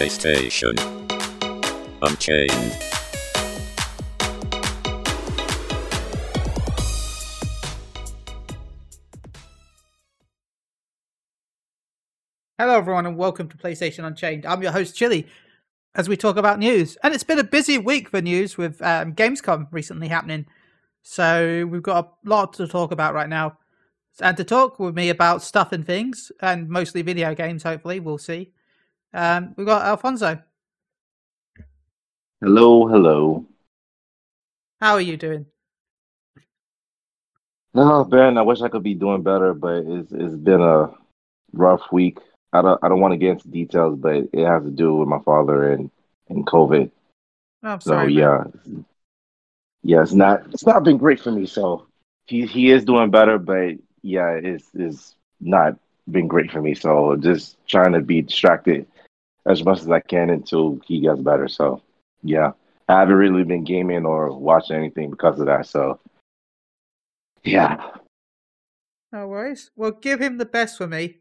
PlayStation. Unchained. Hello, everyone, and welcome to PlayStation Unchained. I'm your host, Chili, as we talk about news. And it's been a busy week for news with um, Gamescom recently happening. So we've got a lot to talk about right now. And to talk with me about stuff and things, and mostly video games, hopefully, we'll see. Um, we've got Alfonso. Hello, hello. How are you doing? Oh, Ben, I wish I could be doing better, but it's it's been a rough week. I don't I don't want to get into details, but it has to do with my father and and COVID. Oh, So sorry. man. yeah, yeah, it's not it's not been great for me. So he he is doing better, but yeah, it's it's not been great for me. So just trying to be distracted as much as I can until he gets better. So yeah, I haven't really been gaming or watching anything because of that. So yeah. No worries. Well, give him the best for me.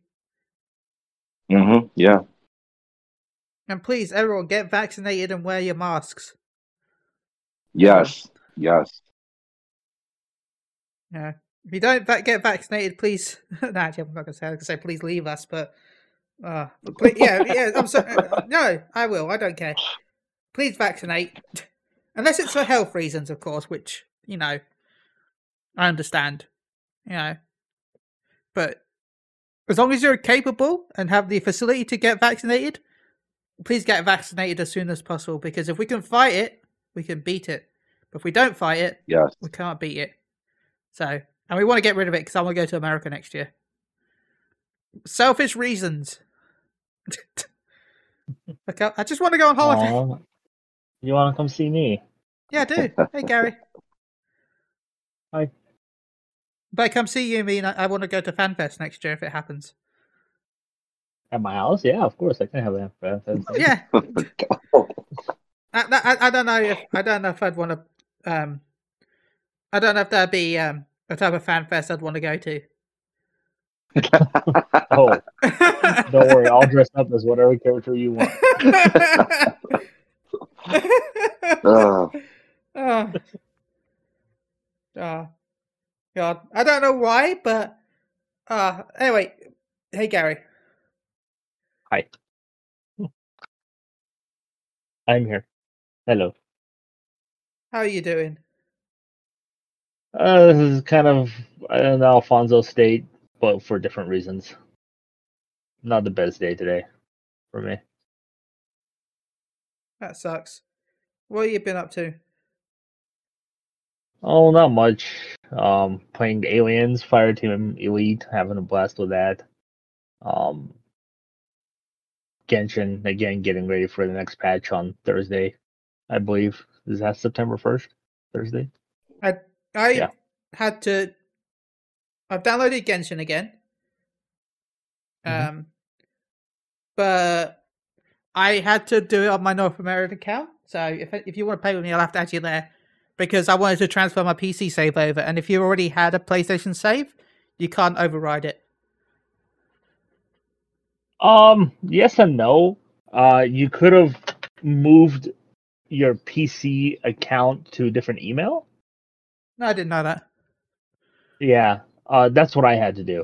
Mm-hmm. Yeah. And please, everyone, get vaccinated and wear your masks. Yes. Yes. Yeah. If you don't get vaccinated, please. no, actually, I'm not gonna say. I was gonna say please leave us, but uh, but yeah, yeah. I'm sorry. No, I will. I don't care. Please vaccinate, unless it's for health reasons, of course, which you know, I understand. You know, but as long as you're capable and have the facility to get vaccinated, please get vaccinated as soon as possible. Because if we can fight it, we can beat it. But if we don't fight it, Yes. we can't beat it. So, and we want to get rid of it because I want to go to America next year. Selfish reasons. okay, I just want to go on holiday. Aw, you want to come see me? Yeah, I do. Hey, Gary. Hi. But I come see you, mean I, I want to go to FanFest next year if it happens. At my house? Yeah, of course I can have a That's- that's- Yeah, I, I, I don't know if I don't know if I'd want to. Um, I don't know if that'd be um a type of FanFest I'd want to go to. Oh, don't worry, I'll dress up as whatever character you want. Uh, oh. oh. God. I don't know why, but uh anyway. Hey Gary. Hi. I'm here. Hello. How are you doing? Uh, this is kind of an Alfonso state, but for different reasons. Not the best day today for me. That sucks. What have you been up to? Oh, not much. Um, playing Aliens, Fireteam Elite, having a blast with that. Um, Genshin again, getting ready for the next patch on Thursday, I believe. Is that September first? Thursday. I I Yeah. had to I've downloaded Genshin again. Mhm. Um but I had to do it on my North American account. So if if you want to play with me, I'll have to add you there because I wanted to transfer my PC save over. And if you already had a PlayStation save, you can't override it. Um, yes and no. Uh, you could have moved your PC account to a different email. No, I didn't know that. Yeah, uh, that's what I had to do.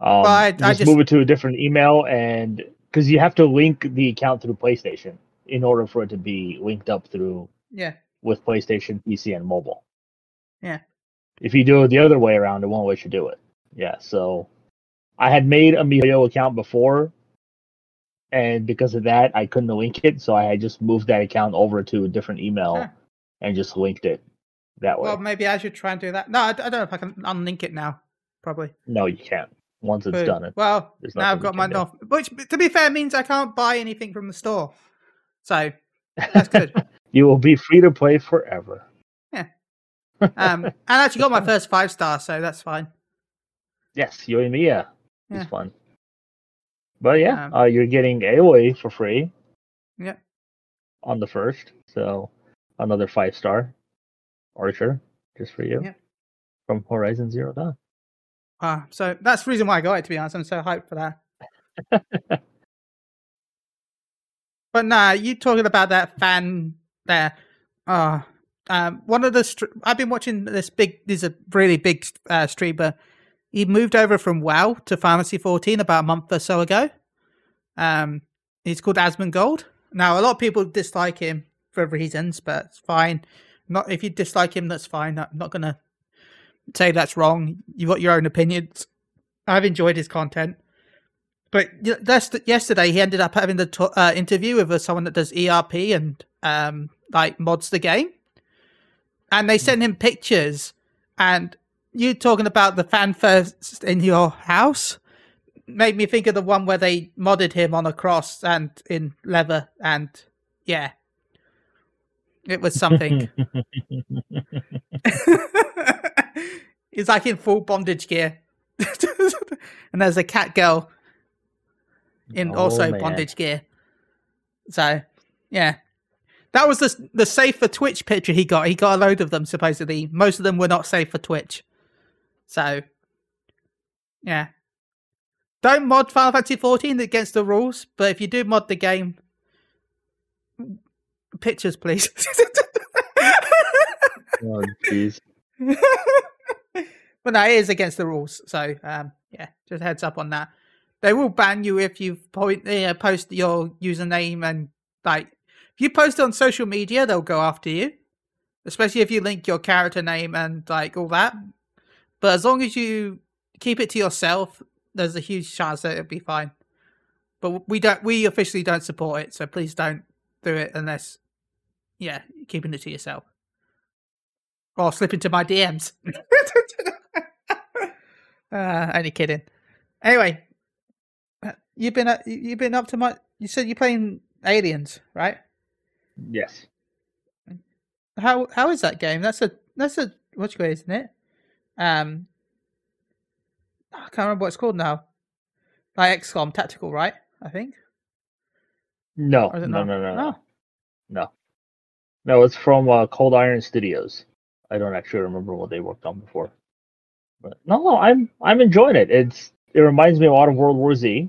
Um, Well, I- I just, just- move it to a different email, and because you have to link the account through PlayStation in order for it to be linked up through Yeah. with PlayStation, PC, and mobile. Yeah. If you do it the other way around, it won't let you do it. Yeah. So I had made a miHoYo account before, and because of that, I couldn't link it. So I had just moved that account over to a different email Huh. and just linked it that way. Well, maybe I should try and do that. No, I, I don't know if I can unlink it now. Probably. no, you can't. Once it's Boom. done, it. Well, now I've got my. North, which to be fair means I can't buy anything from the store. So that's good. you will be free to play forever. um, and I actually got my first five star, so that's fine. Yes, you Yoimiya Yeah. is fun. But yeah, Um, uh, you're getting Aloy for free Yeah. on the first, so another five star archer just for you Yeah. from Horizon Zero Dawn. Uh, so that's the reason why I got it. To be honest, I'm so hyped for that. But nah, you talking about that fan there? Uh um, one of the str- I've been watching this big. There's a really big uh, streamer. He moved over from WoW to Fantasy 14 about a month or so ago. Um, he's called Asmongold. Now, a lot of people dislike him for reasons, but it's fine. Not if you dislike him, that's fine. I'm not gonna say that's wrong. You've got your own opinions. I've enjoyed his content. But yesterday he ended up having the uh, interview with uh, someone that does ERP and um, like mods the game, and they sent him pictures. And you talking about the fan first in your house made me think of the one where they modded him on a cross and in leather, and yeah, it was something. He's like in full bondage gear. and there's a cat girl in Oh, also man. bondage gear. So, yeah. That was the the safe for Twitch picture he got. He got a load of them supposedly. Most of them were not safe for Twitch. So, yeah. Don't mod Final Fantasy 14 against the rules, but if you do mod the game, pictures please. Oh, jeez. but that is against the rules. So um, yeah, just heads up on that. They will ban you if you point uh, post your username and like if you post on social media, they'll go after you. Especially if you link your character name and like all that. But as long as you keep it to yourself, there's a huge chance that it'll be fine. But we don't we officially don't support it, so please don't do it unless yeah, keeping it to yourself. Or slip into my DMs. uh, only kidding. Anyway, uh, you've been uh, you- you've been up to my. You said you're playing Aliens, right? Yes. How how is that game? That's a that's a what you call it, isn't it? Um, I can't remember what it's called now. Like XCOM Tactical, right? I think. No, Or is it no, no, no, no, Oh. no. No, it's from uh, Cold Iron Studios. I don't actually remember what they worked on before. But no, no, I'm I'm enjoying it. It's it reminds me a lot of World War Z,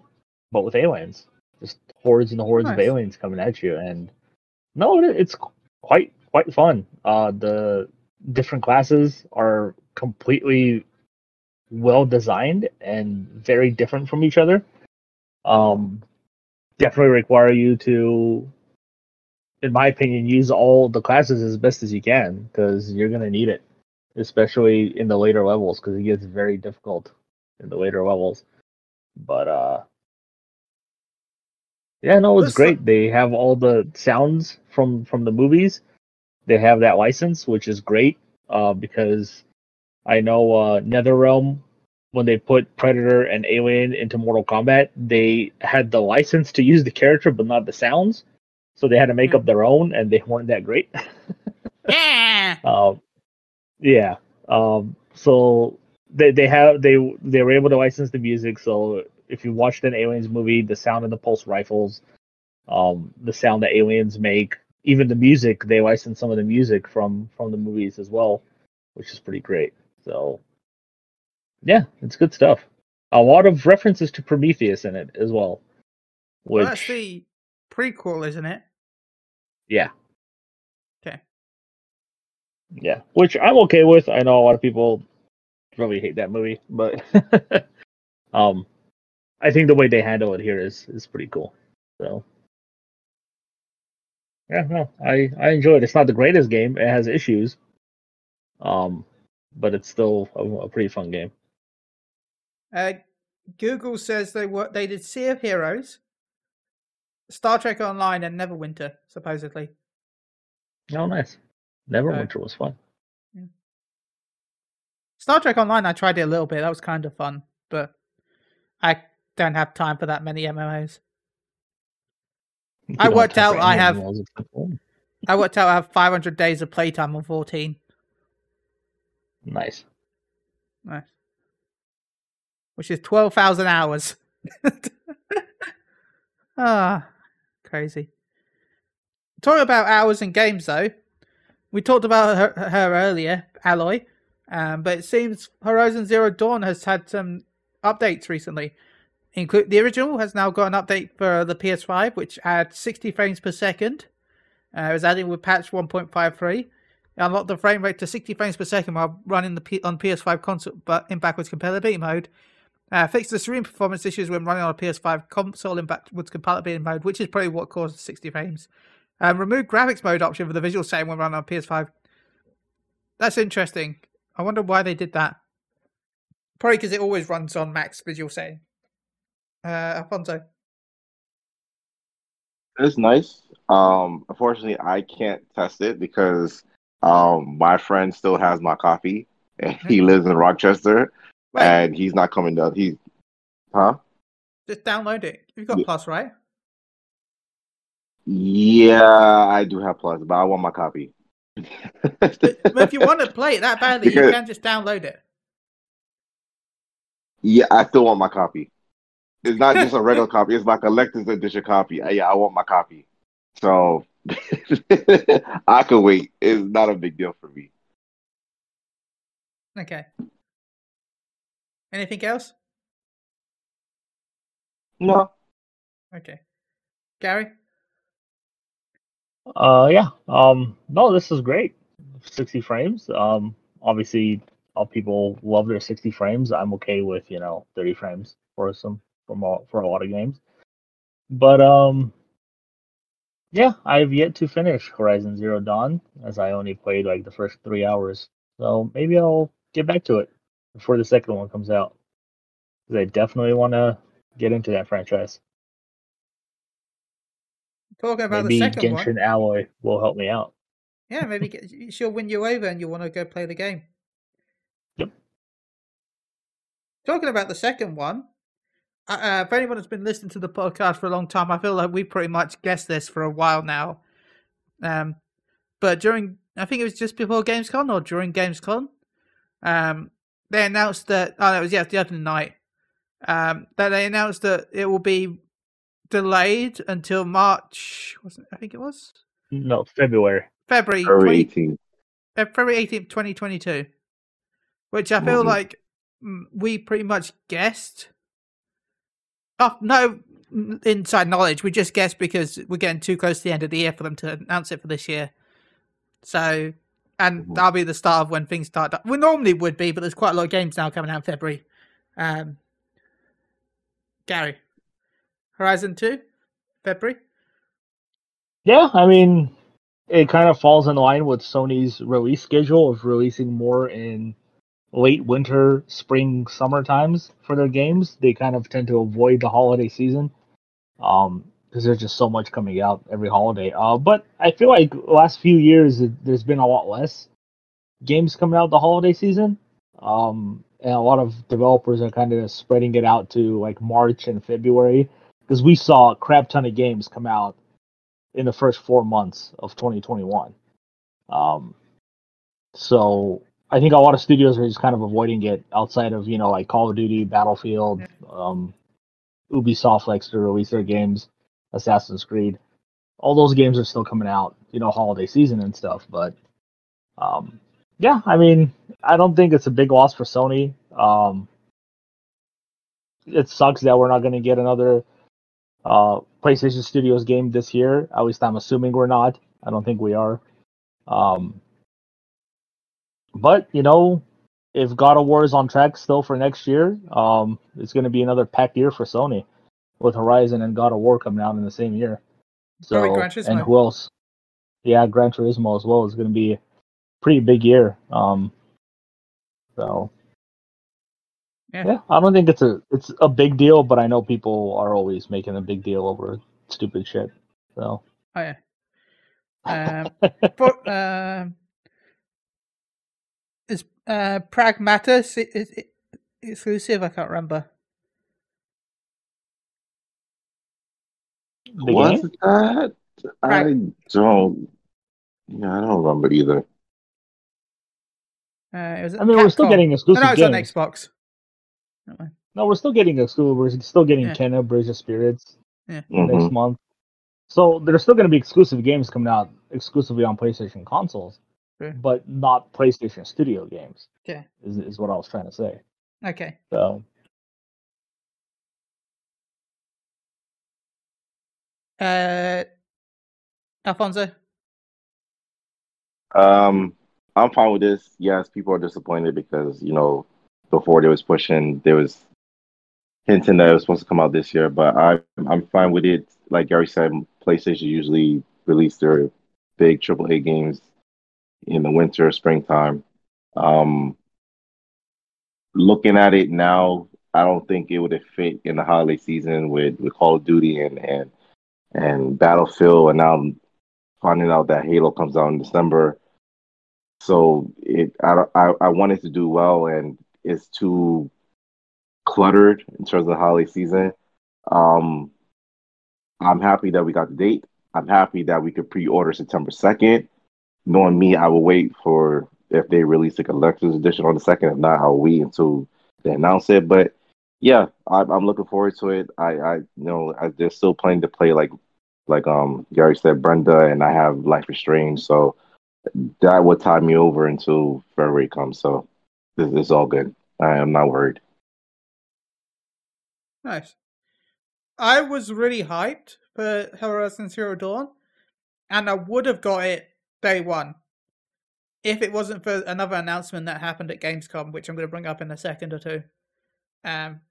but with aliens. Just hordes and hordes of Nice. aliens coming at you, and no, it, it's quite quite fun. Uh, the different classes are completely well designed and very different from each other. Um, definitely require you to, in my opinion, use all the classes as best as you can because you're gonna need it, especially in the later levels because it gets very difficult in the later levels. But uh, yeah, no, it's great. They have all the sounds from from the movies. They have that license, which is great uh, because I know uh, NetherRealm when they put Predator and Alien into Mortal Kombat, they had the license to use the character but not the sounds. So they had to make Hmm. up their own, and they weren't that great. Yeah. um, yeah. Um, so they they have they they were able to license the music. So if you watched an Aliens movie, the sound of the pulse rifles, um, the sound that aliens make, even the music, they license some of the music from from the movies as well, which is pretty great. So yeah, it's good stuff. A lot of references to Prometheus in it as well. Which Well, that's the prequel, isn't it? Yeah. Okay. Yeah, which I'm okay with. I know a lot of people really hate that movie, but um, I think the way they handle it here is is pretty cool. So yeah, no, I I enjoy it. It's not the greatest game; it has issues, um, but it's still a, a pretty fun game. Uh, Google says they were they did City of Heroes, Star Trek Online, and Neverwinter supposedly. Oh, nice. Neverwinter Uh, was fun. Star Trek Online, I tried it a little bit. That was kind of fun, but I don't have time for that many MMOs. You I worked out I have- animals except one. I worked out I have 500 days of playtime on 14. nice. Nice. Which is 12,000 hours. ah, crazy. Talking about hours and games, though, we talked about her, her earlier, Aloy, um, but it seems Horizon Zero Dawn has had some updates recently. include the original has now got an update for the PS5, which adds 60 frames per second. Uh, it was added with patch 1.53. It unlocked the frame rate to 60 frames per second while running the P- on PS5 console, but in backwards compatibility mode. Uh, fixed the stream performance issues when running on a PS5 console in backwards compatibility mode, which is probably what caused the 60 frames. Um, remove graphics mode option for the visual setting when running on PS5. That's interesting. I wonder why they did that. Probably because it always runs on max visual setting. Uh, Alfonso. It's nice. Um, unfortunately, I can't test it because um, my friend still has my copy, and he lives in Rochester, Wait, and he's not coming down. He's, huh? just download it. You've got Yeah. Plus, right? Yeah, I do have Plus, but I want my copy. But, but if you want to play it that badly, you can just download it. yeah, I still want my copy. It's not just a regular copy; it's my collector's edition copy. Uh, Yeah, I want my copy. So I could wait. It's not a big deal for me. Okay. Anything else? No. Okay. Gary? Uh, yeah. Um, no, this is great. 60 frames. Um, obviously, all people love their 60 frames. I'm okay with you know 30 frames for some for all, for a lot of games. But um, yeah, I have yet to finish Horizon Zero Dawn as I only played like the first three hours. So maybe I'll get back to it before the second one comes out. I definitely want to get into that franchise. Talking about Maybe the second one. Genshin Aloy will help me out. Yeah, maybe get, she'll win you over and you want to go play the game. Yep. Talking about the second one, uh, uh, if anyone has been listening to the podcast for a long time, I feel like we pretty much guessed this for a while now. Um, but during, I think it was just before Gamescom or during Gamescom, um, they announced that. Oh, it was yeah, the other night. Um, that they announced that it will be delayed until March. Wasn't it I think it was No, February. February February 20, 18th. uh, February 18th, 2022. Which I feel Mhm. like mm, we pretty much guessed. Oh, no mm, inside knowledge. We just guessed because we're getting too close to the end of the year for them to announce it for this year. So, and Mhm. that'll be the start of when things start. We normally would be, but there's quite a lot of games now coming out in February. Um, Gary, Horizon 2, February. Yeah, I mean, it kind of falls in line with Sony's release schedule of releasing more in late winter, spring, summer times for their games. They kind of tend to avoid the holiday season um, because there's just so much coming out every holiday. Uh, but I feel like last few years it- there's been a lot less games coming out the holiday season. Um, and a lot of developers are kind of spreading it out to like March and February because we saw a crap ton of games come out in the first four months of 2021. Um, so I think a lot of studios are just kind of avoiding it outside of you know like Call of Duty, Battlefield. Um, Ubisoft likes to release their games, Assassin's Creed. All those games are still coming out, you know, holiday season and stuff. But um, yeah, I mean, I don't think it's a big loss for Sony. Um, it sucks that we're not going to get another uh, PlayStation Studios game this year. At least I'm assuming we're not. I don't think we are. Um, but you know, if God of War is on track still for next year, um, it's going to be another packed year for Sony with Horizon and God of War coming out in the same year. So Gran Turismo. and who else? Yeah, Gran Turismo as well is going to be a pretty big year. Um, so Yeah. yeah, I don't think it's a it's a big deal, but I know people are always making a big deal over stupid shit. So Oh yeah. Um, but is uh is it exclusive? I can't remember. The Was game? that? I don't. Yeah, I don't remember either. Uh, it was I mean, we're still getting No, exclusive no, it's on. Xbox. That. No, we're still getting exclusive. We're still getting Yeah. Kena Bridge of Spirits Mhm. next month. So there's still going to be exclusive games coming out exclusively on PlayStation consoles, Sure. but not PlayStation Studio games. Okay. Is is what I was trying to say. Okay. So Uh, Alfonso. Um, I'm fine with this. Yes, people are disappointed because you know before they was pushing, there was hinting that it was supposed to come out this year, but I I'm fine with it. Like Gary said, PlayStation usually release their big AAA games in the winter, springtime. Um, looking at it now, I don't think it would have fit in the holiday season with, with Call of Duty and and and Battlefield, and now I'm finding out that Halo comes out in December. So it, I, I, I wanted to do well, and it's too cluttered in terms of the holiday season. Um, I'm happy that we got the date. I'm happy that we could pre-order September 2nd. Knowing me, I will wait for if they release a collector's edition on the second. If not, I'll wait until they announce it. But yeah, I, I'm looking forward to it. I, I you know, I, there's still playing to play. Like, like um Gary said, Brenda, and I have Life is Strange. So that would tie me over until February comes. So this, this is all good. I am not worried. Nice. I was really hyped for Horizon Zero Dawn, and I would have got it day one if it wasn't for another announcement that happened at Gamescom, which I'm going to bring up in a second or two. Um,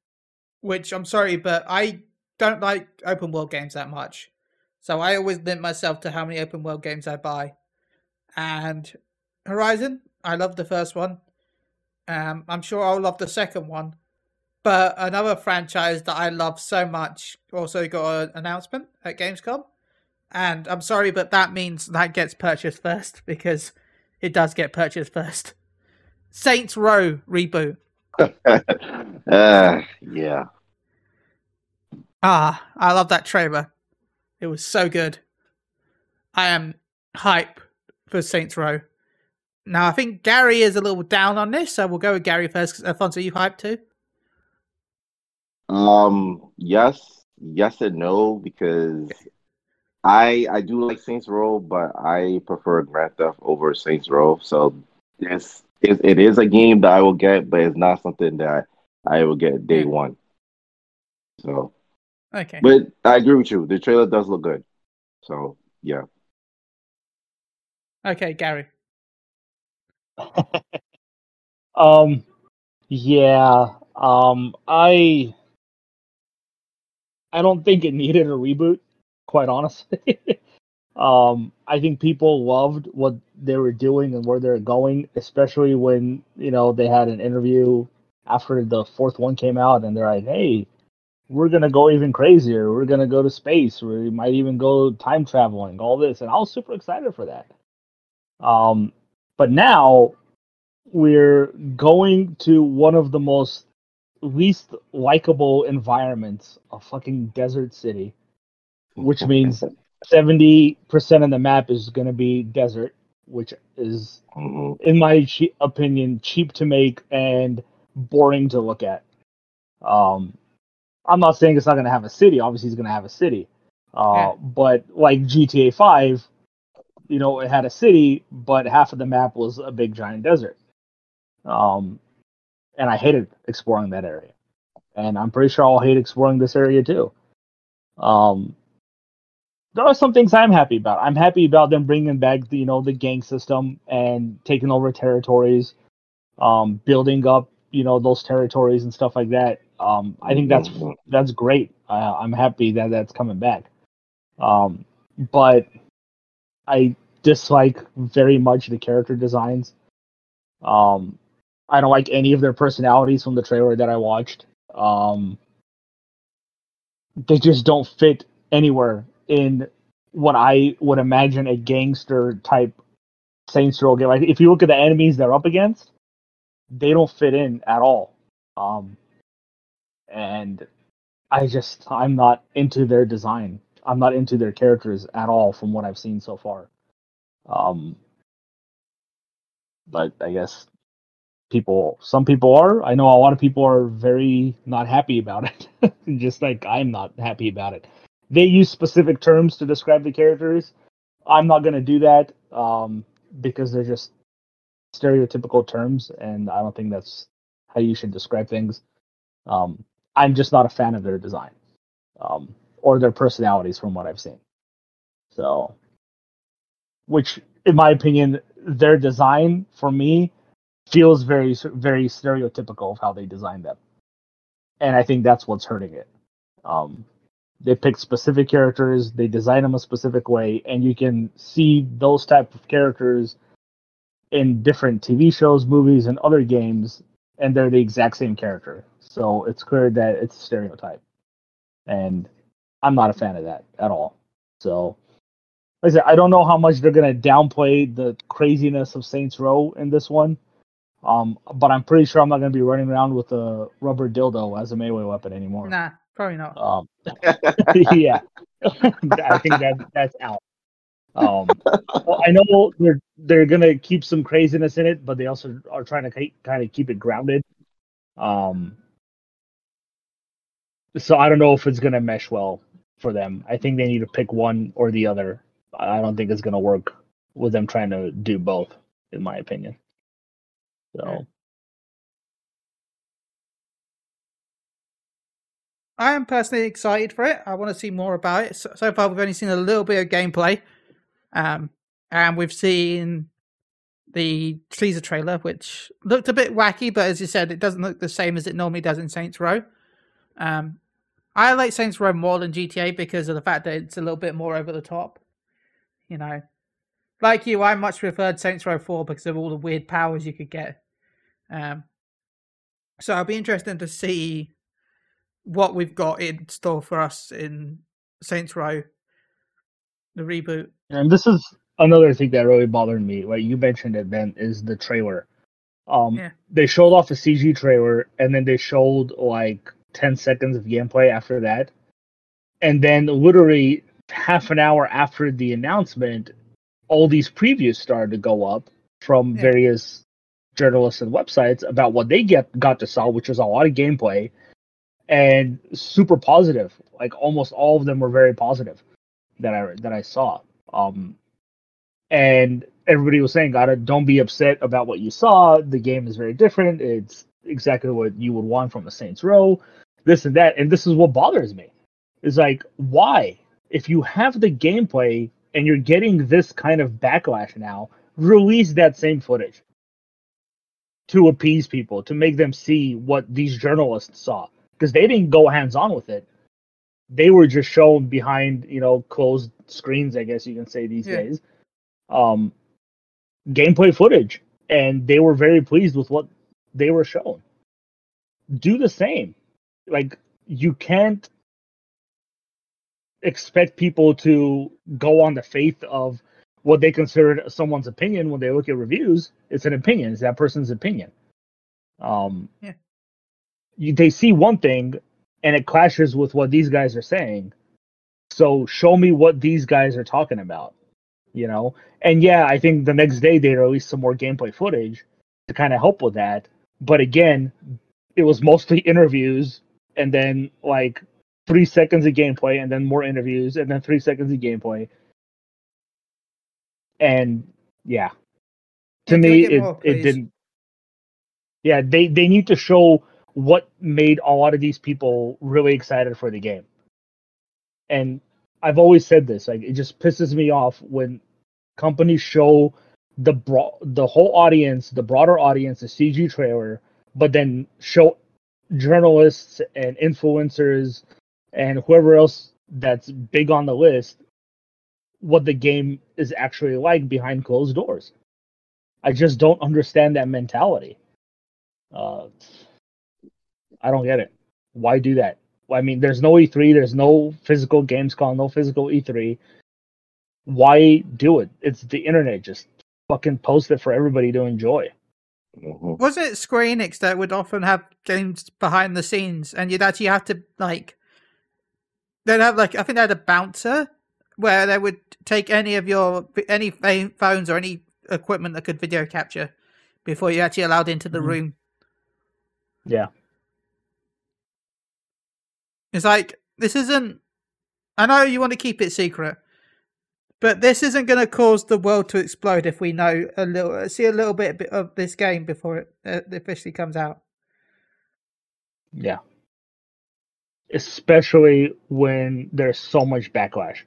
which I'm sorry, but I don't like open world games that much, so I always limit myself to how many open world games I buy. And Horizon, I love the first one. Um, I'm sure I'll love the second one. But another franchise that I love so much also got an announcement at Gamescom. And I'm sorry, but that means that gets purchased first because it does get purchased first. Saints Row reboot. uh, yeah. Ah, I love that trailer. It was so good. I am hype for Saints Row. Now, I think Gary is a little down on this, so we'll go with Gary first. Alfonso, you hyped too? Um, yes, yes and no because I I do like Saints Row, but I prefer Grand Theft over Saints Row. So this is it is a game that I will get, but it's not something that I will get day one. So, Okay. but I agree with you. The trailer does look good. So yeah. Okay, Gary. Um, yeah. Um, I I don't think it needed a reboot, quite honestly. um, I think people loved what they were doing and where they're going, especially when you know they had an interview after the fourth one came out, and they're like, "Hey, we're gonna go even crazier. We're gonna go to space. We might even go time traveling. All this," and I was super excited for that. Um, but now we're going to one of the most least likable environments, a fucking desert city, which means 70% of the map is going to be desert, which is, Mhm. in my che- opinion, cheap to make and boring to look at. Um, I'm not saying it's not going to have a city. Obviously, it's going to have a city. Uh, Yeah. But like GTA 5, you know, it had a city, but half of the map was a big giant desert. Um, and I hated exploring that area. And I'm pretty sure I'll hate exploring this area too. Um, there are some things I'm happy about. I'm happy about them bringing back the, you know, the gang system and taking over territories, um, building up, you know, those territories and stuff like that. Um, I think that's that's great. Uh, I'm happy that that's coming back. Um, but I dislike very much the character designs. Um, I don't like any of their personalities from the trailer that I watched. Um, they just don't fit anywhere in what I would imagine a gangster type Saints Row game. Like if you look at the enemies they're up against, they don't fit in at all. Um, and I just I'm not into their design. I'm not into their characters at all from what I've seen so far. Um, but I guess people, some people are. I know a lot of people are very not happy about it, just like I'm not happy about it. They use specific terms to describe the characters. I'm not gonna do that um, because they're just stereotypical terms, and I don't think that's how you should describe things. Um, I'm just not a fan of their design um, or their personalities from what I've seen. So, which, in my opinion, their design for me feels very very stereotypical of how they designed them, and I think that's what's hurting it. Um, they pick specific characters, they design them a specific way, and you can see those type of characters in different TV shows, movies, and other games, and they're the exact same character. So it's clear that it's a stereotype, and I'm not a fan of that at all. So, like I said, I don't know how much they're gonna downplay the craziness of Saints Row in this one. Um, but I'm pretty sure I'm not gonna be running around with a rubber dildo as a melee weapon anymore. Nah, probably not. Um, yeah, I think that that's out. Um, well, I know they're they're gonna keep some craziness in it, but they also are trying to kind of keep it grounded. Um, so I don't know if it's gonna mesh well for them. I think they need to pick one or the other. I don't think it's gonna work with them trying to do both, in my opinion. So. I am personally excited for it. I want to see more about it. So, so far, we've only seen a little bit of gameplay, um, and we've seen the teaser trailer, which looked a bit wacky, but as you said, it doesn't look the same as it normally does in Saints Row. Um, I like Saints Row more than GTA because of the fact that it's a little bit more over the top. You know, like you, I much preferred Saints Row 4 because of all the weird powers you could get. Um, so I'll be interested to see what we've got in store for us in Saints Row, the reboot. And this is another thing that really bothered me. Right, you mentioned it, Ben, is the trailer. Um, Yeah. they showed off a CG trailer, and then they showed like 10 seconds of gameplay after that. And then, literally, half an hour after the announcement, all these previews started to go up from Yeah. various journalists and websites about what they get got to saw, which was a lot of gameplay and super positive. Like almost all of them were very positive that I that I saw. Um, and everybody was saying, "Gotta don't be upset about what you saw. The game is very different. It's exactly what you would want from a Saints Row, this and that." And this is what bothers me. Is like, why? If you have the gameplay and you're getting this kind of backlash now, release that same footage to appease people, to make them see what these journalists saw, because they didn't go hands on with it. They were just shown behind, you know, closed screens, I guess you can say these Yeah. days. Um, gameplay footage, and they were very pleased with what they were shown. Do the same. Like you can't expect people to go on the faith of what they consider someone's opinion when they look at reviews. It's an opinion. It's that person's opinion. Um, Yeah. you, they see one thing and it clashes with what these guys are saying. So show me what these guys are talking about, you know? And yeah, I think the next day they released some more gameplay footage to kind of help with that. But again, it was mostly interviews and then like three seconds of gameplay and then more interviews and then three seconds of gameplay. And yeah, to Can me, it, more, it didn't. Yeah, they, they need to show what made a lot of these people really excited for the game. And I've always said this, like it just pisses me off when companies show the bro- the whole audience, the broader audience, the CG trailer, but then show journalists and influencers and whoever else that's big on the list what the game is actually like behind closed doors. I just don't understand that mentality. Uh, I don't get it. Why do that? I mean, there's no E3, there's no physical games Gamescom, no physical E3. Why do it? It's the internet. Just fucking post it for everybody to enjoy. Mhm. Wasn't it Square Enix that would often have games behind the scenes, and you'd actually have to like, they'd have like I think they had a bouncer where they would take any of your any phones or any equipment that could video capture before you actually allowed into the Mhm. room. Yeah. It's like this isn't. I know you want to keep it secret, but this isn't going to cause the world to explode if we know a little, see a little bit of this game before it uh, officially comes out. Yeah. especially when there's so much backlash.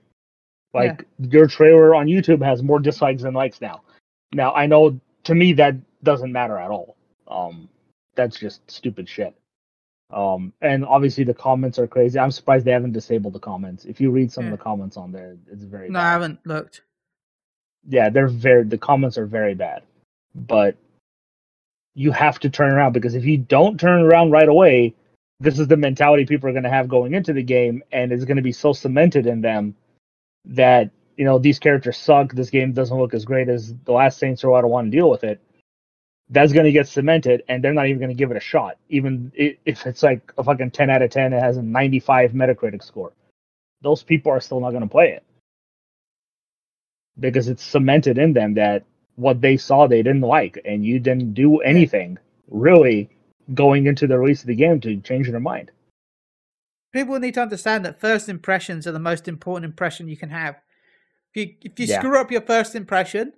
Like your trailer on YouTube has more dislikes than likes now. Now I know to me that doesn't matter at all. Um, that's just stupid shit. Um, and obviously the comments are crazy. I'm surprised they haven't disabled the comments. If you read some Yeah. of the comments on there, it's very No, I haven't looked. yeah, they're very the comments are very bad. But you have to turn around because if you don't turn around right away, this is the mentality people are going to have going into the game, and it's going to be so cemented in them that you know these characters suck. This game doesn't look as great as the last Saints Row. I don't want to deal with it. That's going to get cemented, and they're not even going to give it a shot, even if it's like a fucking ten out of ten. It has a ninety-five Metacritic score. Those people are still not going to play it because it's cemented in them that what they saw they didn't like, and you didn't do anything really going into the release of the game to change their mind. People need to understand that first impressions are the most important impression you can have. If you if you Yeah. screw up your first impression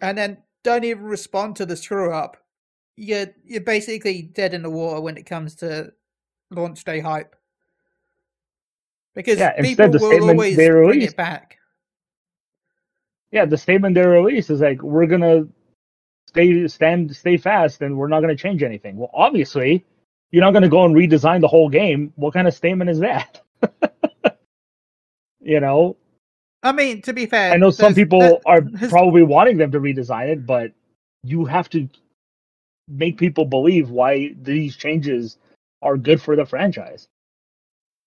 and then don't even respond to the screw up, you're you're basically dead in the water when it comes to launch day hype. Because Yeah, people the will statement always they bring it back. Yeah, the statement they release is like we're gonna stay stand stay fast and we're not gonna change anything. Well, obviously, you're not gonna go and redesign the whole game. What kind of statement is that? you know, I mean, to be fair, I know some people there- are there's- probably wanting them to redesign it, but you have to make people believe why these changes are good for the franchise.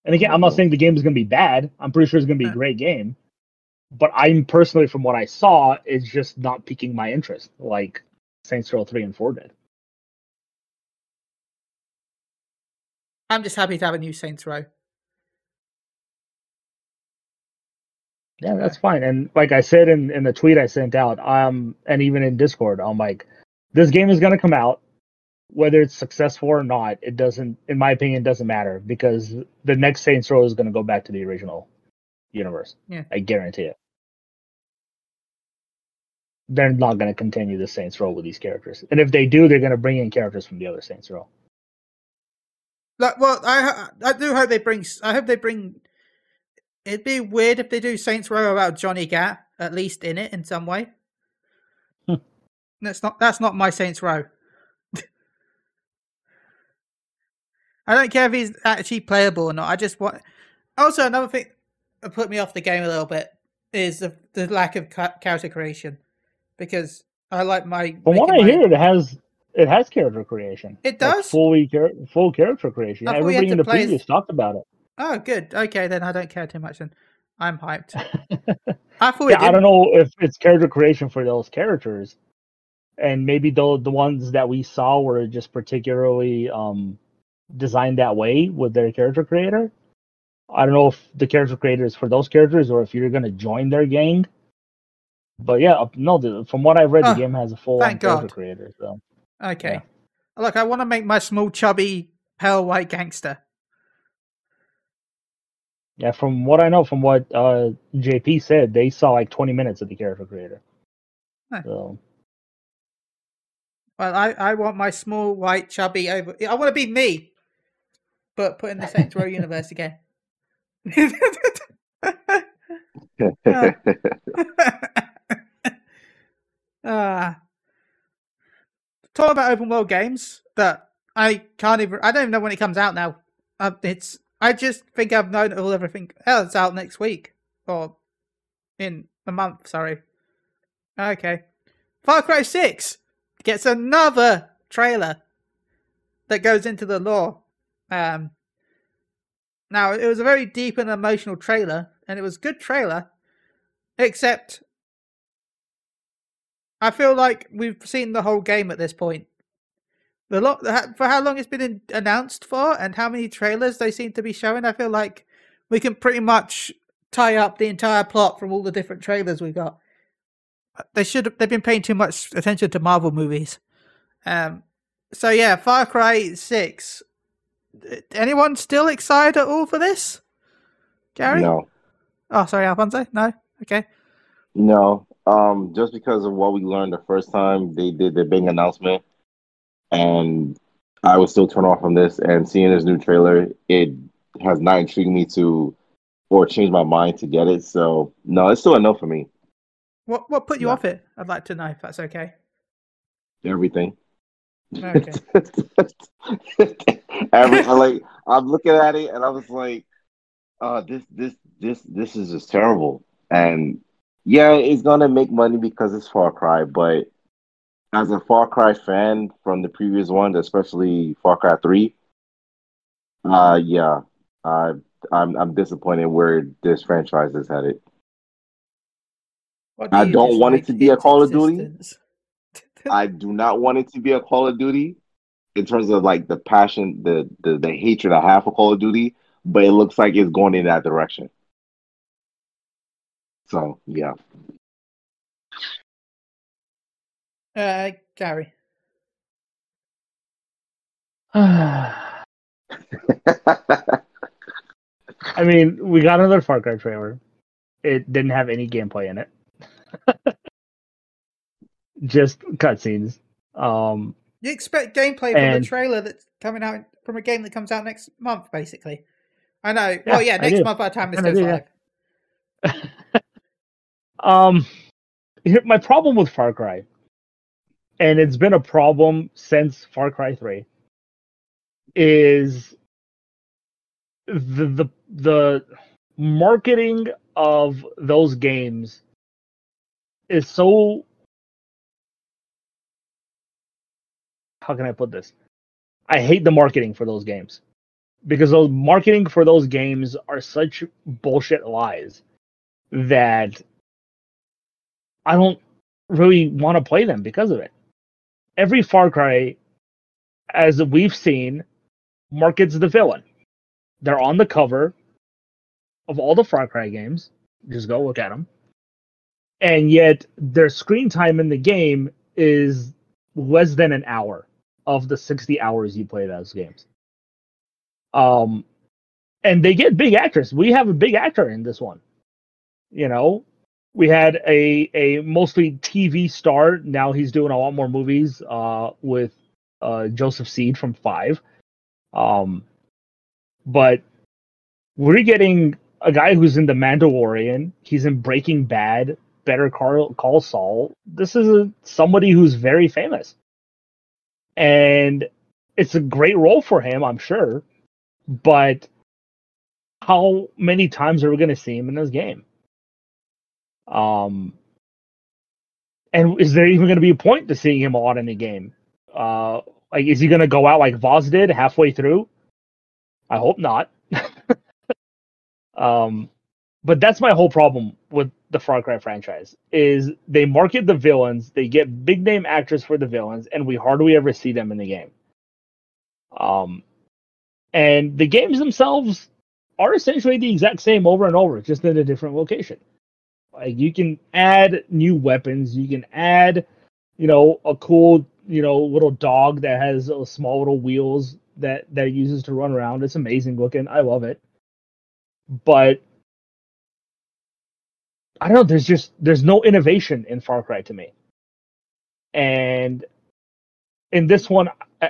And again, I'm not saying the game is going to be bad. I'm pretty sure it's going to be a great game. But I'm personally, from what I saw, it's just not piquing my interest like Saints Row 3 and 4 did. I'm just happy to have a new Saints Row. Yeah, that's fine. And like I said in, in the tweet I sent out, um, and even in Discord, I'm like, this game is going to come out, whether it's successful or not. It doesn't, in my opinion, doesn't matter because the next Saints Row is going to go back to the original universe. Yeah. I guarantee it. They're not going to continue the Saints Row with these characters, and if they do, they're going to bring in characters from the other Saints Row. Like, well, I I do hope they bring. I hope they bring. It'd be weird if they do Saints Row about Johnny Gat at least in it in some way. Hmm. That's not that's not my Saints Row. I don't care if he's actually playable or not. I just want. Also, another thing that put me off the game a little bit is the the lack of character creation, because I like my. From what I my- hear, it has it has character creation. It Like, does? fully char- full character creation. I Yeah, thought everybody in the previous talked about it. Oh, good. Okay, then I don't care too much. Then I'm hyped. I thought yeah, I don't know if it's character creation for those characters, and maybe the the ones that we saw were just particularly um designed that way with their character creator. I don't know if the character creator is for those characters or if you're gonna join their gang. But yeah, no. The, from what I've read, Oh, the game has a full character God. creator. So Okay. Yeah. Look, I want to make my small, chubby, pale white gangster. Yeah, from what I know, from what uh JP said, they saw like 20 minutes of the character creator. Huh. So Well, I, I want my small, white, chubby over. I want to be me, but put in the Saints Row universe again. Ah. talk about open world games that I can't even. I don't even know when it comes out now. Uh, it's. I just think I've known it all everything. Oh, it's out next week or in a month. Sorry. Okay. Far Cry Six gets another trailer that goes into the lore. Um. Now it was a very deep and emotional trailer, and it was good trailer, except I feel like we've seen the whole game at this point. The for how long it's been in- announced for, and how many trailers they seem to be showing, I feel like we can pretty much tie up the entire plot from all the different trailers we got. They should they've been paying too much attention to Marvel movies. Um, so yeah, Far Cry Six. Anyone still excited at all for this? Gary? no, Oh, sorry, Alfonso. No. Okay. no. Um, just because of what we learned the first time they did the big announcement, and I was still turned off from this. And seeing this new trailer, it has not intrigued me to or changed my mind to get it. So no, it's still a no for me. What what put you off it? I'd like to know if that's okay. Everything. Okay. Every I like I'm looking at it and I was like, uh this this this this is just terrible. And yeah, it's gonna make money because it's Far Cry, but as a Far Cry fan from the previous ones, especially Far Cry three, uh yeah, uh, I'm I'm disappointed where this franchise is headed. Do I don't want it to be a Call of Duty. I do not want it to be a Call of Duty in terms of like the passion, the the, the hatred I have for Call of Duty, but it looks like it's going in that direction. So yeah. Uh, Gary. I mean, we got another Far Cry trailer. It didn't have any gameplay in it. Just cutscenes. Um, You expect gameplay from And- the trailer that's coming out from a game that comes out next month, basically. I know. Yeah, well, yeah, next do. month by the time this Kinda goes do, yeah. live. um, my problem with Far Cry, and it's been a problem since Far Cry Three, is the the the marketing of those games is so how can I put this? I hate the marketing for those games because those marketing for those games are such bullshit lies that I don't really want to play them because of it. Every Far Cry, as we've seen, markets the villain. They're on the cover of all the Far Cry games. Just go look at them. And yet, their screen time in the game is less than an hour of the 60 hours you play those games. Um, and they get big actors. We have a big actor in this one. You know, we had a a mostly TV star. Now he's doing a lot more movies uh, with uh, Joseph Seed from Five. Um, but we're getting a guy who's in The Mandalorian. He's in Breaking Bad. Better Call, Call Saul. This is a, somebody who's very famous, and it's a great role for him, I'm sure. But how many times are we going to see him in this game? Um, and is there even going to be a point to seeing him a lot in the game? Uh, like, is he going to go out like Vaas did halfway through? I hope not. um, but that's my whole problem with the Far Cry franchise is they market the villains, they get big name actors for the villains, and we hardly ever see them in the game. Um, and the games themselves are essentially the exact same over and over, just in a different location. Like you can add new weapons, you can add, you know, a cool, you know, little dog that has uh, small little wheels that that it uses to run around. It's amazing looking. I love it. But I don't know. There's just there's no innovation in Far Cry to me. And in this one,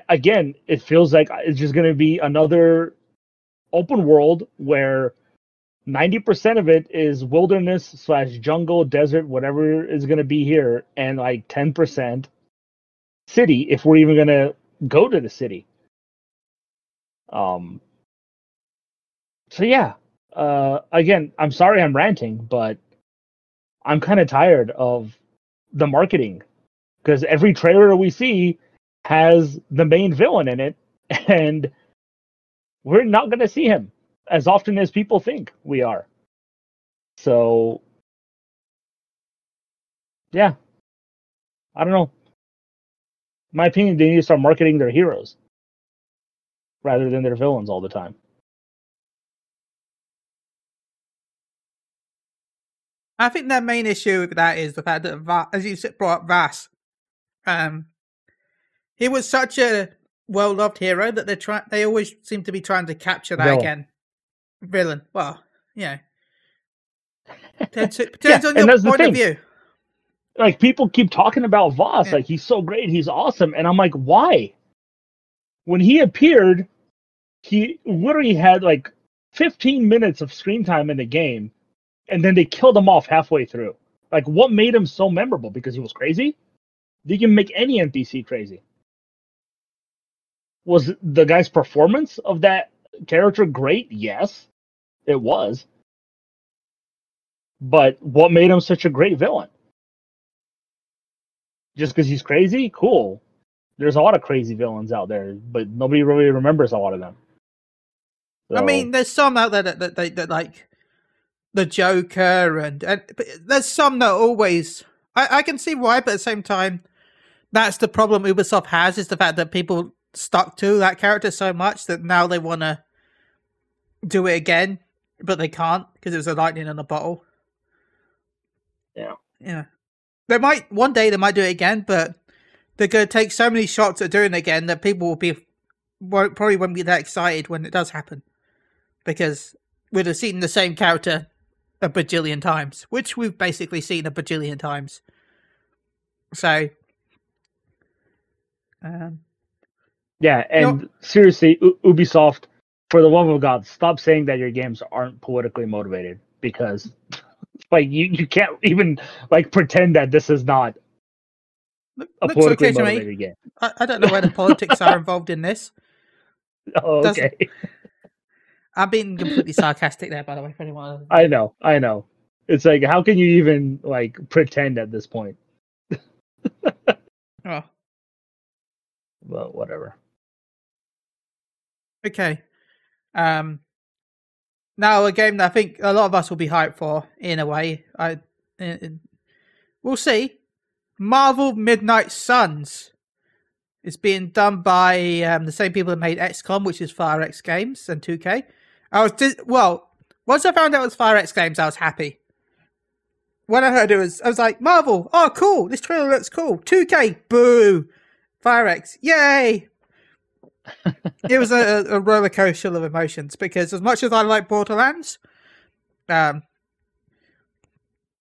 again, it feels like it's just going to be another open world where 90% of it is wilderness slash jungle, desert, whatever is going to be here, and like 10% city if we're even going to go to the city. Um. So yeah, uh, again, I'm sorry I'm ranting, but I'm kind of tired of the marketing because every trailer we see has the main villain in it, and we're not going to see him as often as people think we are. So, yeah, I don't know. In my opinion, they need to start marketing their heroes rather than their villains all the time. I think their main issue with that is the fact that, Va- as you said, brought up Vaas, um, he was such a well loved hero that they try. They always seem to be trying to capture that Villain. again. Villain. Well, yeah. Depends, depends Yeah, on your point of view. Like people keep talking about Vaas, Yeah. like he's so great, he's awesome, and I'm like, why? When he appeared, he literally had like 15 minutes of screen time in the game, and then they killed him off halfway through. Like, what made him so memorable? Because he was crazy? You can make any NPC crazy. Was the guy's performance of that character great? Yes, it was. But what made him such a great villain? Just because he's crazy? Cool. There's a lot of crazy villains out there, but nobody really remembers a lot of them. I mean, there's some out there that that, that, that like the Joker, and, and but there's some that always. I, I can see why, but at the same time, that's the problem Ubisoft has is the fact that people stuck to that character so much that now they want to do it again, but they can't because it was a lightning in a bottle. Yeah. Yeah. They might one day they might do it again, but they're going to take so many shots at doing it again that people will be won't probably won't be that excited when it does happen because we'd have seen the same character a bajillion times, which we've basically seen a bajillion times. So, um, Yeah, You know- and seriously, U- Ubisoft, for the love of God, stop saying that your games aren't politically motivated because, like, you, you can't even like pretend that this is not look, a politically okay motivated game. I, I don't know where the politics are involved in this. Oh, Doesn't- okay, I'm being completely sarcastic there, by the way, for anyone. I know, I know. It's like, how can you even like pretend at this point? Oh, Well, whatever. okay. Um, now a game that I think a lot of us will be hyped for, in a way. I, in- in- we'll see. Marvel Midnight Suns. is being done by um, the same people that made XCOM, which is Firaxis Games and 2K. I was dis- well. Once I found out it was Firaxis Games, I was happy. When I heard it was, I was like, Marvel. Oh, cool! This trailer looks cool. 2K, boo. Firaxis, yay! It was a, a roller coaster of emotions because as much as I like Borderlands, um,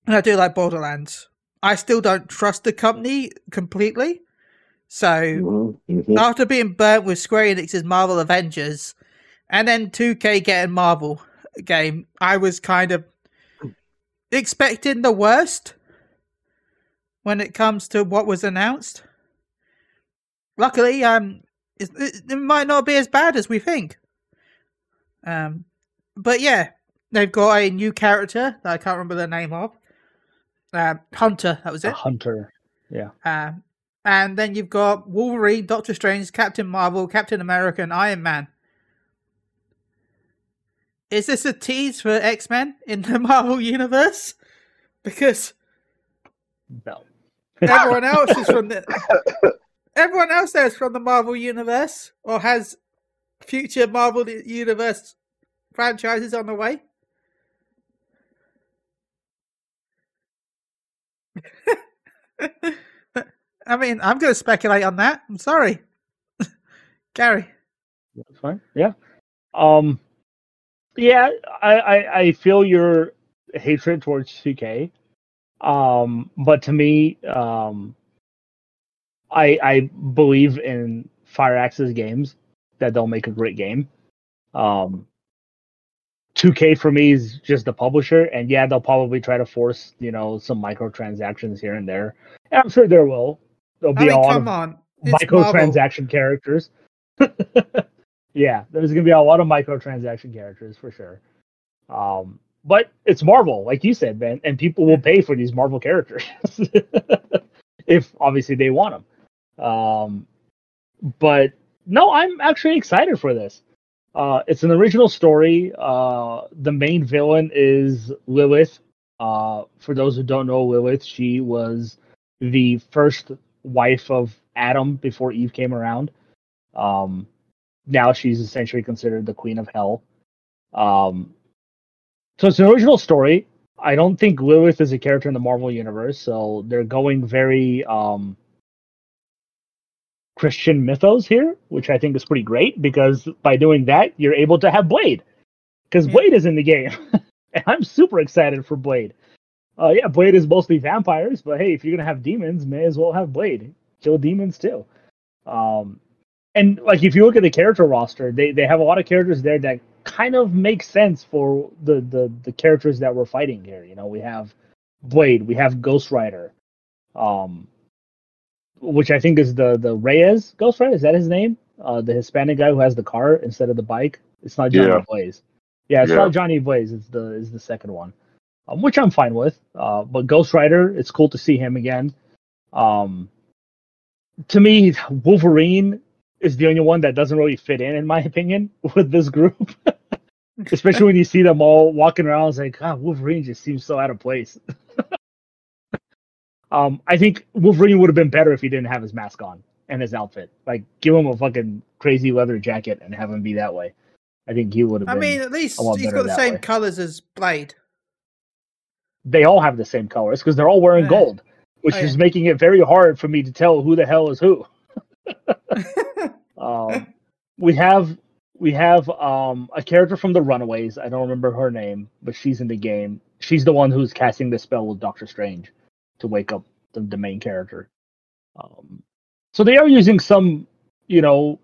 and I do like Borderlands, I still don't trust the company completely. So Mhm, mhm. after being burnt with Square Enix's Marvel Avengers, and then 2K getting Marvel game, I was kind of expecting the worst when it comes to what was announced. Luckily, um, it, might not be as bad as we think. Um, but yeah, they've got a new character that I can't remember the name of. Um, Hunter, that was it. hunter. Yeah. Um, and then you've got Wolverine, Doctor Strange, Captain Marvel, Captain America, and Iron Man. Is this a tease for X Men in the Marvel universe? Because No. everyone else is from the everyone else there is from the Marvel universe or has future Marvel universe franchises on the way. I mean, I'm going to speculate on that. I'm sorry, Gary. That's fine. Yeah. Um. Yeah, I, I I feel your hatred towards 2K. Um, but to me, um, I I believe in Firaxis games that they'll make a great game. Um. 2K for me is just the publisher, and yeah, they'll probably try to force you know some microtransactions here and there. And I'm sure there will. There'll I be a lot come of on, it's Marvel. microtransaction characters. yeah, there's gonna be a lot of microtransaction characters for sure. Um, but it's Marvel, like you said, man, and people will pay for these Marvel characters if obviously they want them. Um, but no, I'm actually excited for this. Uh, it's an original story. Uh, the main villain is Lilith. Uh, for those who don't know Lilith, she was the first wife of Adam before Eve came around. Um, now she's essentially considered the queen of hell. Um, so it's an original story. I don't think Lilith is a character in the Marvel universe, so they're going very um, Christian mythos here, which I think is pretty great because by doing that, you're able to have Blade because Yeah. Blade is in the game, and I'm super excited for Blade. Uh, yeah, Blade is mostly vampires, but hey, if you're gonna have demons, may as well have Blade. Kill demons too. Um, and like if you look at the character roster, they they have a lot of characters there that kind of make sense for the the the characters that we're fighting here. You know, we have Blade, we have Ghost Rider, um, which I think is the the Reyes Ghost Rider. Is that his name? Uh, the Hispanic guy who has the car instead of the bike. It's not Johnny Yeah. Blaze. Yeah, it's Yeah. not Johnny Blaze. It's the is the second one, um, which I'm fine with. Uh, but Ghost Rider, it's cool to see him again. Um, to me, Wolverine is the only one that doesn't really fit in, in my opinion, with this group. Especially when you see them all walking around, it's like, God, Wolverine just seems so out of place. um, I think Wolverine would have been better if he didn't have his mask on and his outfit. Like, give him a fucking crazy leather jacket and have him be that way. I think he would have I mean, at least he's got the same way. colours as Blade. they all have the same colors because they're all wearing Yeah. gold, which Oh, is yeah. making it very hard for me to tell who the hell is who. Um, we have we have um, a character from the Runaways. I don't remember her name, but she's in the game. She's the one who's casting the spell with Doctor Strange to wake up the, the main character. Um, so they are using some, you know,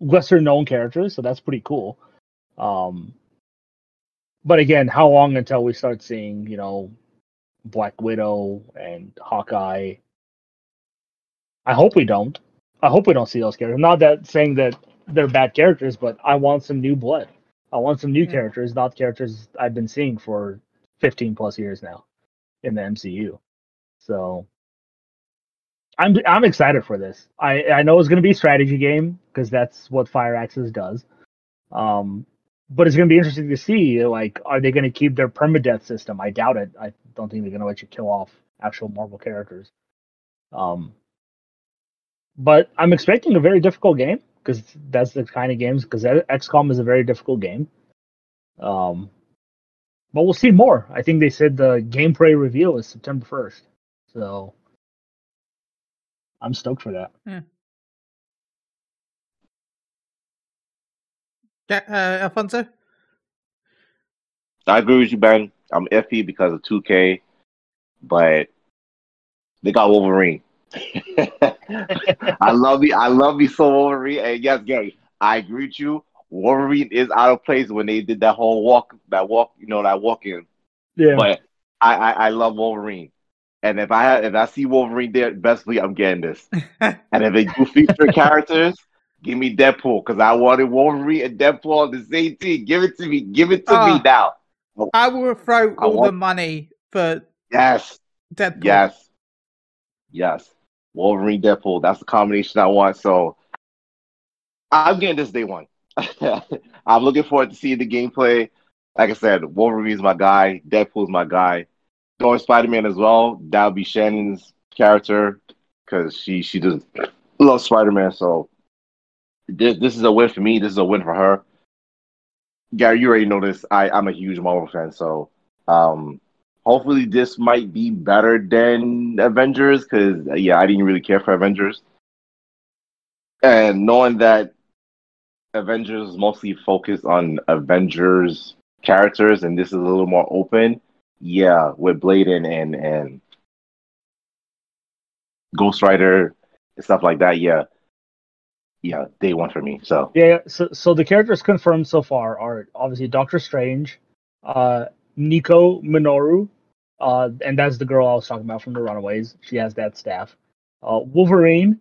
lesser known characters, so that's pretty cool. Um, but again, how long until we start seeing, you know, Black Widow and Hawkeye? I hope we don't. I hope we don't see those characters. Not that saying that they're bad characters, but I want some new blood. I want some new Yeah. characters, not characters I've been seeing for 15 plus years now in the MCU. So I'm I'm excited for this. I I know it's going to be a strategy game because that's what Firaxis does. Um, but it's going to be interesting to see like are they going to keep their permadeath system? I doubt it. I don't think they're going to let you kill off actual Marvel characters. Um, but I'm expecting a very difficult game because that's the kind of games because XCOM is a very difficult game. Um, but we'll see more. I think they said the gameplay reveal is September 1st, so I'm stoked for that. Yeah. uh, Alfonso? I agree with you, Ben. I'm iffy because of 2K, but they got Wolverine. I love me. I love me so Wolverine. And yes, Gary, I agree with you. Wolverine is out of place when they did that whole walk, that walk, you know, that walk in. Yeah, But I, I, I love Wolverine. And if I if I see Wolverine there, best believe I'm getting this. And if they do feature characters, give me Deadpool because I wanted Wolverine and Deadpool on the same team. Give it to me. Give it to Ah. me now. I will throw I all the money for Yes. Deadpool. Yes. Yes. Wolverine Deadpool. That's the combination I want. So I'm getting this day one. I'm looking forward to seeing the gameplay. Like I said, Wolverine's my guy. Deadpool's my guy. Going Spider Man as well. That'll be Shannon's character because she she does love Spider Man. So this this is a win for me. This is a win for her. Gary, you already know this. I I'm a huge Marvel fan, so um, hopefully this might be better than Avengers because yeah, I didn't really care for Avengers, and knowing that Avengers mostly focused on Avengers characters, and this is a little more open. Yeah, with Blade and and, and Ghost Rider and stuff like that. Yeah, yeah, day one for me. So yeah. So, so the characters confirmed so far are obviously Doctor Strange, uh, Nico Minoru, uh, and that's the girl I was talking about from the Runaways. She has that staff. Uh, Wolverine,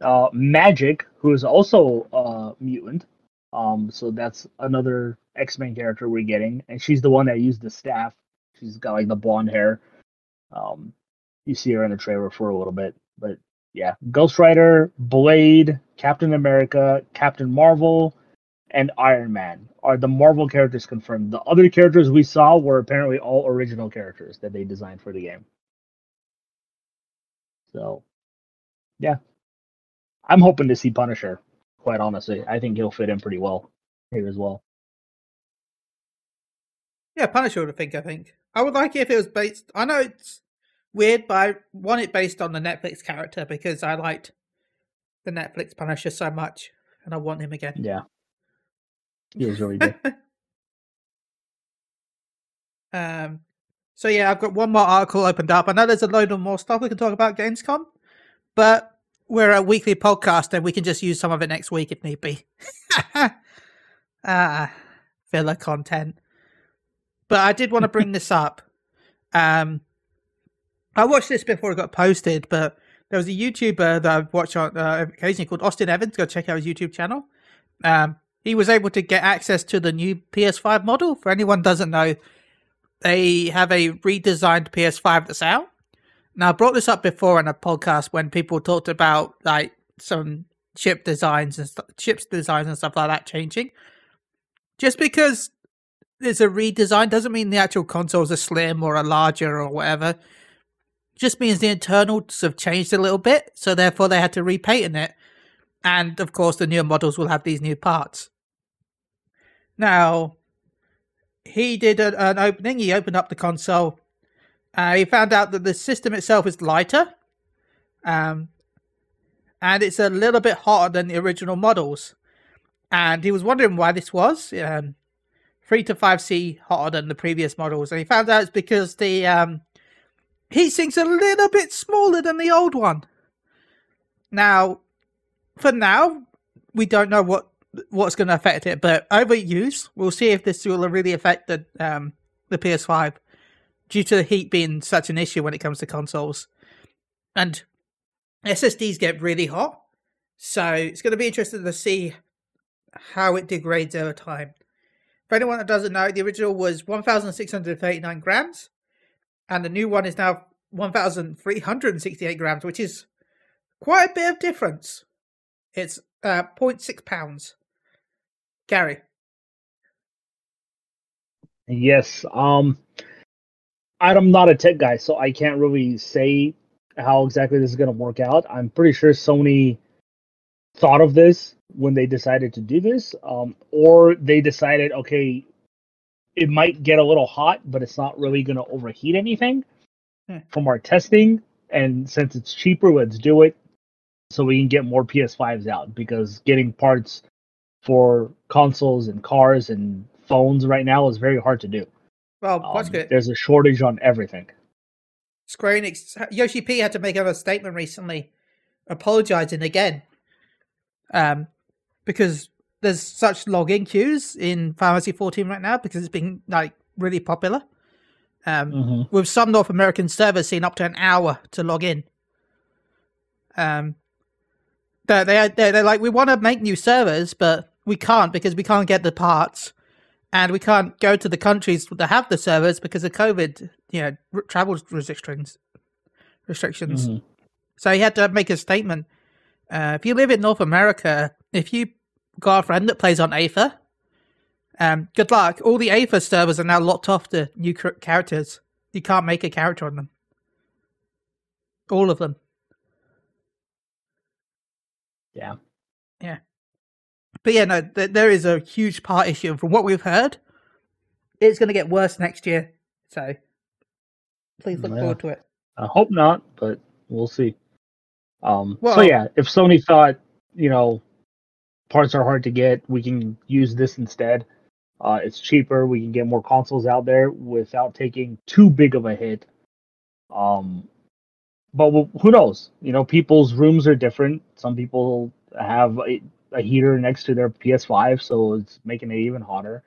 uh, Magik, who is also uh, mutant. Um, so that's another X Men character we're getting, and she's the one that used the staff. She's got like the blonde hair. Um, you see her in the trailer for a little bit, but yeah, Ghost Rider, Blade, Captain America, Captain Marvel, and Iron Man are the Marvel characters confirmed. The other characters we saw were apparently all original characters that they designed for the game. So, yeah, I'm hoping to see Punisher. Quite honestly, I think he'll fit in pretty well here as well. Yeah, Punisher would think, I think. I would like it if it was based. I know it's weird, but I want it based on the Netflix character because I liked the Netflix Punisher so much and I want him again. Yeah, he was really good. um, so yeah, I've got one more article opened up. I know there's a load of more stuff we can talk about Gamescom, but we're a weekly podcast and we can just use some of it next week if need be. ah, filler content. But I did want to bring this up. Um, I watched this before it got posted, but there was a YouTuber that I've watched on uh, occasionally called Austin Evans. Go check out his YouTube channel. Um, he was able to get access to the new PS5 model. For anyone doesn't know, they have a redesigned PS5 that's out. Now, I brought this up before in a podcast when people talked about like some chip designs and st- chips designs and stuff like that changing. Just because there's a redesign doesn't mean the actual consoles are slim or are larger or whatever. Just means the internals have changed a little bit, so therefore they had to repaint it. And of course, the newer models will have these new parts. Now, he did an opening. He opened up the console. Uh, he found out that the system itself is lighter, um, and it's a little bit hotter than the original models. And he was wondering why this was. Um, three to five C hotter than the previous models, and he found out it's because the um, heat a little bit smaller than the old one. Now, for now, we don't know what what's going to affect it, but overuse, we'll see if this will really affect the um, the PS5 due to the heat being such an issue when it comes to consoles. And SSDs get really hot, so it's going to be interesting to see how it degrades over time. For anyone that doesn't know, the original was 1,639 grams, and the new one is now 1,368 grams, which is quite a bit of difference. It's uh, 0.6 pounds. Gary. Yes. Um, I'm not a tech guy, so I can't really say how exactly this is going to work out. I'm pretty sure Sony thought of this when they decided to do this, um, or they decided, okay, it might get a little hot, but it's not really going to overheat anything Hmm. from our testing. And since it's cheaper, let's do it so we can get more PS5s out because getting parts for consoles and cars and phones right now is very hard to do. Well, Um, good? There's a shortage on everything. Square Enix, Yoshi P had to make a statement recently, apologizing again, um, because there's such login queues in Fantasy 14 right now because it's been like really popular. Um, Mhm. with some North American servers seeing up to an hour to log in. Um, they they they're, they're like we want to make new servers, but we can't because we can't get the parts, and we can't go to the countries that have the servers because of COVID, you know, r- travel restrictions. Restrictions. Mhm. So he had to make a statement. Uh, if you live in North America, if you got a friend that plays on Aether, um, good luck. All the Aether servers are now locked off to new char- characters. You can't make a character on them. All of them. Yeah. Yeah. But yeah, no, th- there is a huge part issue. and From what we've heard, it's going to get worse next year. So please look Yeah. forward to it. I hope not, but we'll see. Um, so Well- yeah, if Sony thought you know parts are hard to get, we can use this instead. Uh, it's cheaper. We can get more consoles out there without taking too big of a hit. Um, but wh- who knows? You know, people's rooms are different. Some people have a, heater next to their PS5, so it's making it even hotter.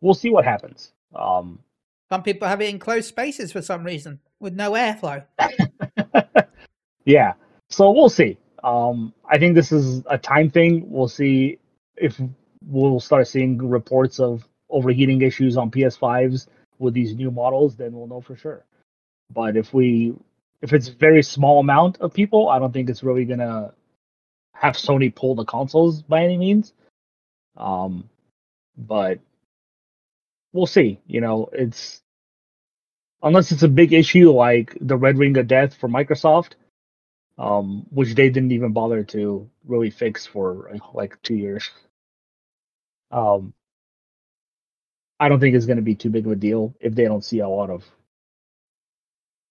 We'll see what happens. Um, Some people have it in closed spaces for some reason with no airflow. yeah. So we'll see. Um, I think this is a time thing. We'll see if we'll start seeing reports of overheating issues on PS5s with these new models. Then we'll know for sure. But if we, if it's very small amount of people, I don't think it's really gonna have Sony pull the consoles by any means. Um, but we'll see. You know, it's unless it's a big issue like the Red Ring of Death for Microsoft, um, which they didn't even bother to really fix for like two years. Um, I don't think it's going to be too big of a deal if they don't see a lot of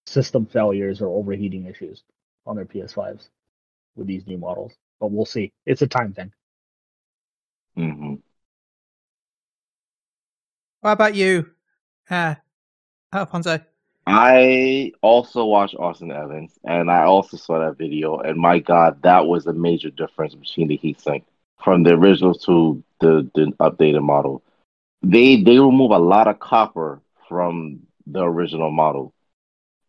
system failures or overheating issues on their PS5s with these new models. But we'll see. It's a time thing. hmm What about you, uh, Alfonso? I also watched Austin Evans, and I also saw that video. And my God, that was a major difference between the heat sink. from the original to the, the updated model. They they remove a lot of copper from the original model.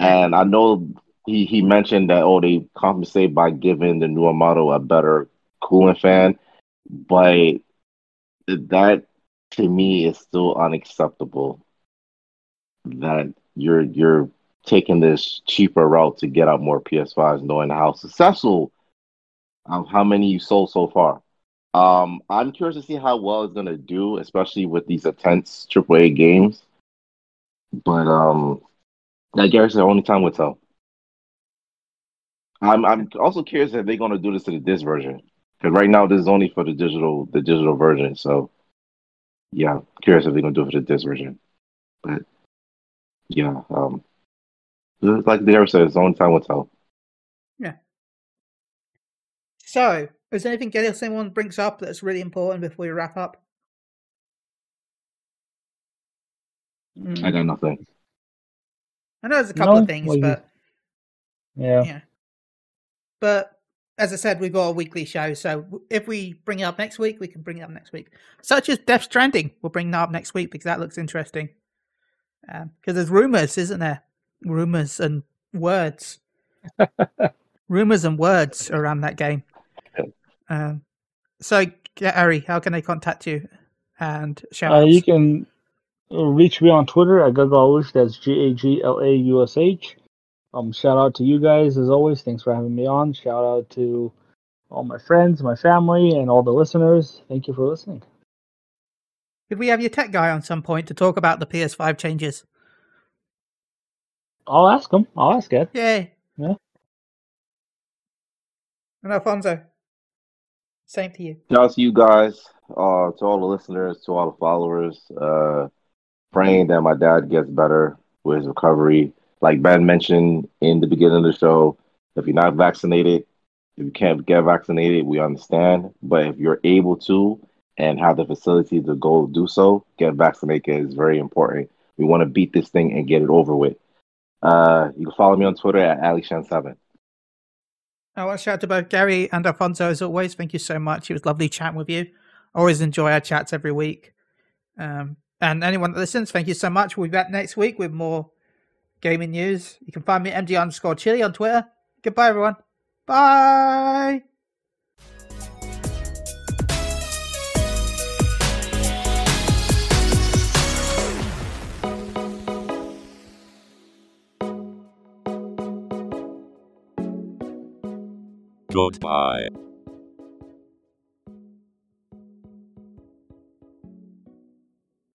And I know he, he mentioned that oh they compensate by giving the newer model a better cooling fan, but that to me is still unacceptable. That you're you're taking this cheaper route to get out more PS5s, knowing how successful, um, how many you sold so far. Um, I'm curious to see how well it's gonna do, especially with these intense AAA games. But um, I guess the only time will tell. I'm I'm also curious if they're gonna do this to the disc version because right now this is only for the digital the digital version. So yeah, curious if they're gonna do it for the disc version. But yeah, um, like the ever said, it's only time will tell. Yeah. So, is there anything else anyone brings up that's really important before we wrap up? I got nothing. I know there's a couple No, of things, well, but Yeah. yeah. But as I said, we've got a weekly show, so if we bring it up next week, we can bring it up next week. Such as Death Stranding, we'll bring that up next week because that looks interesting. Because there's rumors, isn't there? Rumors and words. rumors and words around that game. Um, so, Gary, how can they contact you? And shout Uh, you can uh, reach me on Twitter at Gagalush. That's G A G L A U S H. Um, shout out to you guys as always. Thanks for having me on. Shout out to all my friends, my family, and all the listeners. Thank you for listening. Could we have your tech guy on some point to talk about the PS5 changes? I'll ask him. I'll ask Ed. Yay. Yeah. And Alfonso, same to you. Shout out to you guys, uh, to all the listeners, to all the followers. Uh, praying that my dad gets better with his recovery. Like Ben mentioned in the beginning of the show, if you're not vaccinated, if you can't get vaccinated, we understand. But if you're able to and have the facility to go do so, get vaccinated is very important. We want to beat this thing and get it over with. Uh, you can follow me on Twitter at AliShan7. I want to shout out to both Gary and Alfonso as always. Thank you so much. It was lovely chatting with you. Always enjoy our chats every week. Um, and anyone that listens, thank you so much. We'll be back next week with more gaming news. You can find me at MD underscore chili on Twitter. Goodbye, everyone. Bye. Goodbye.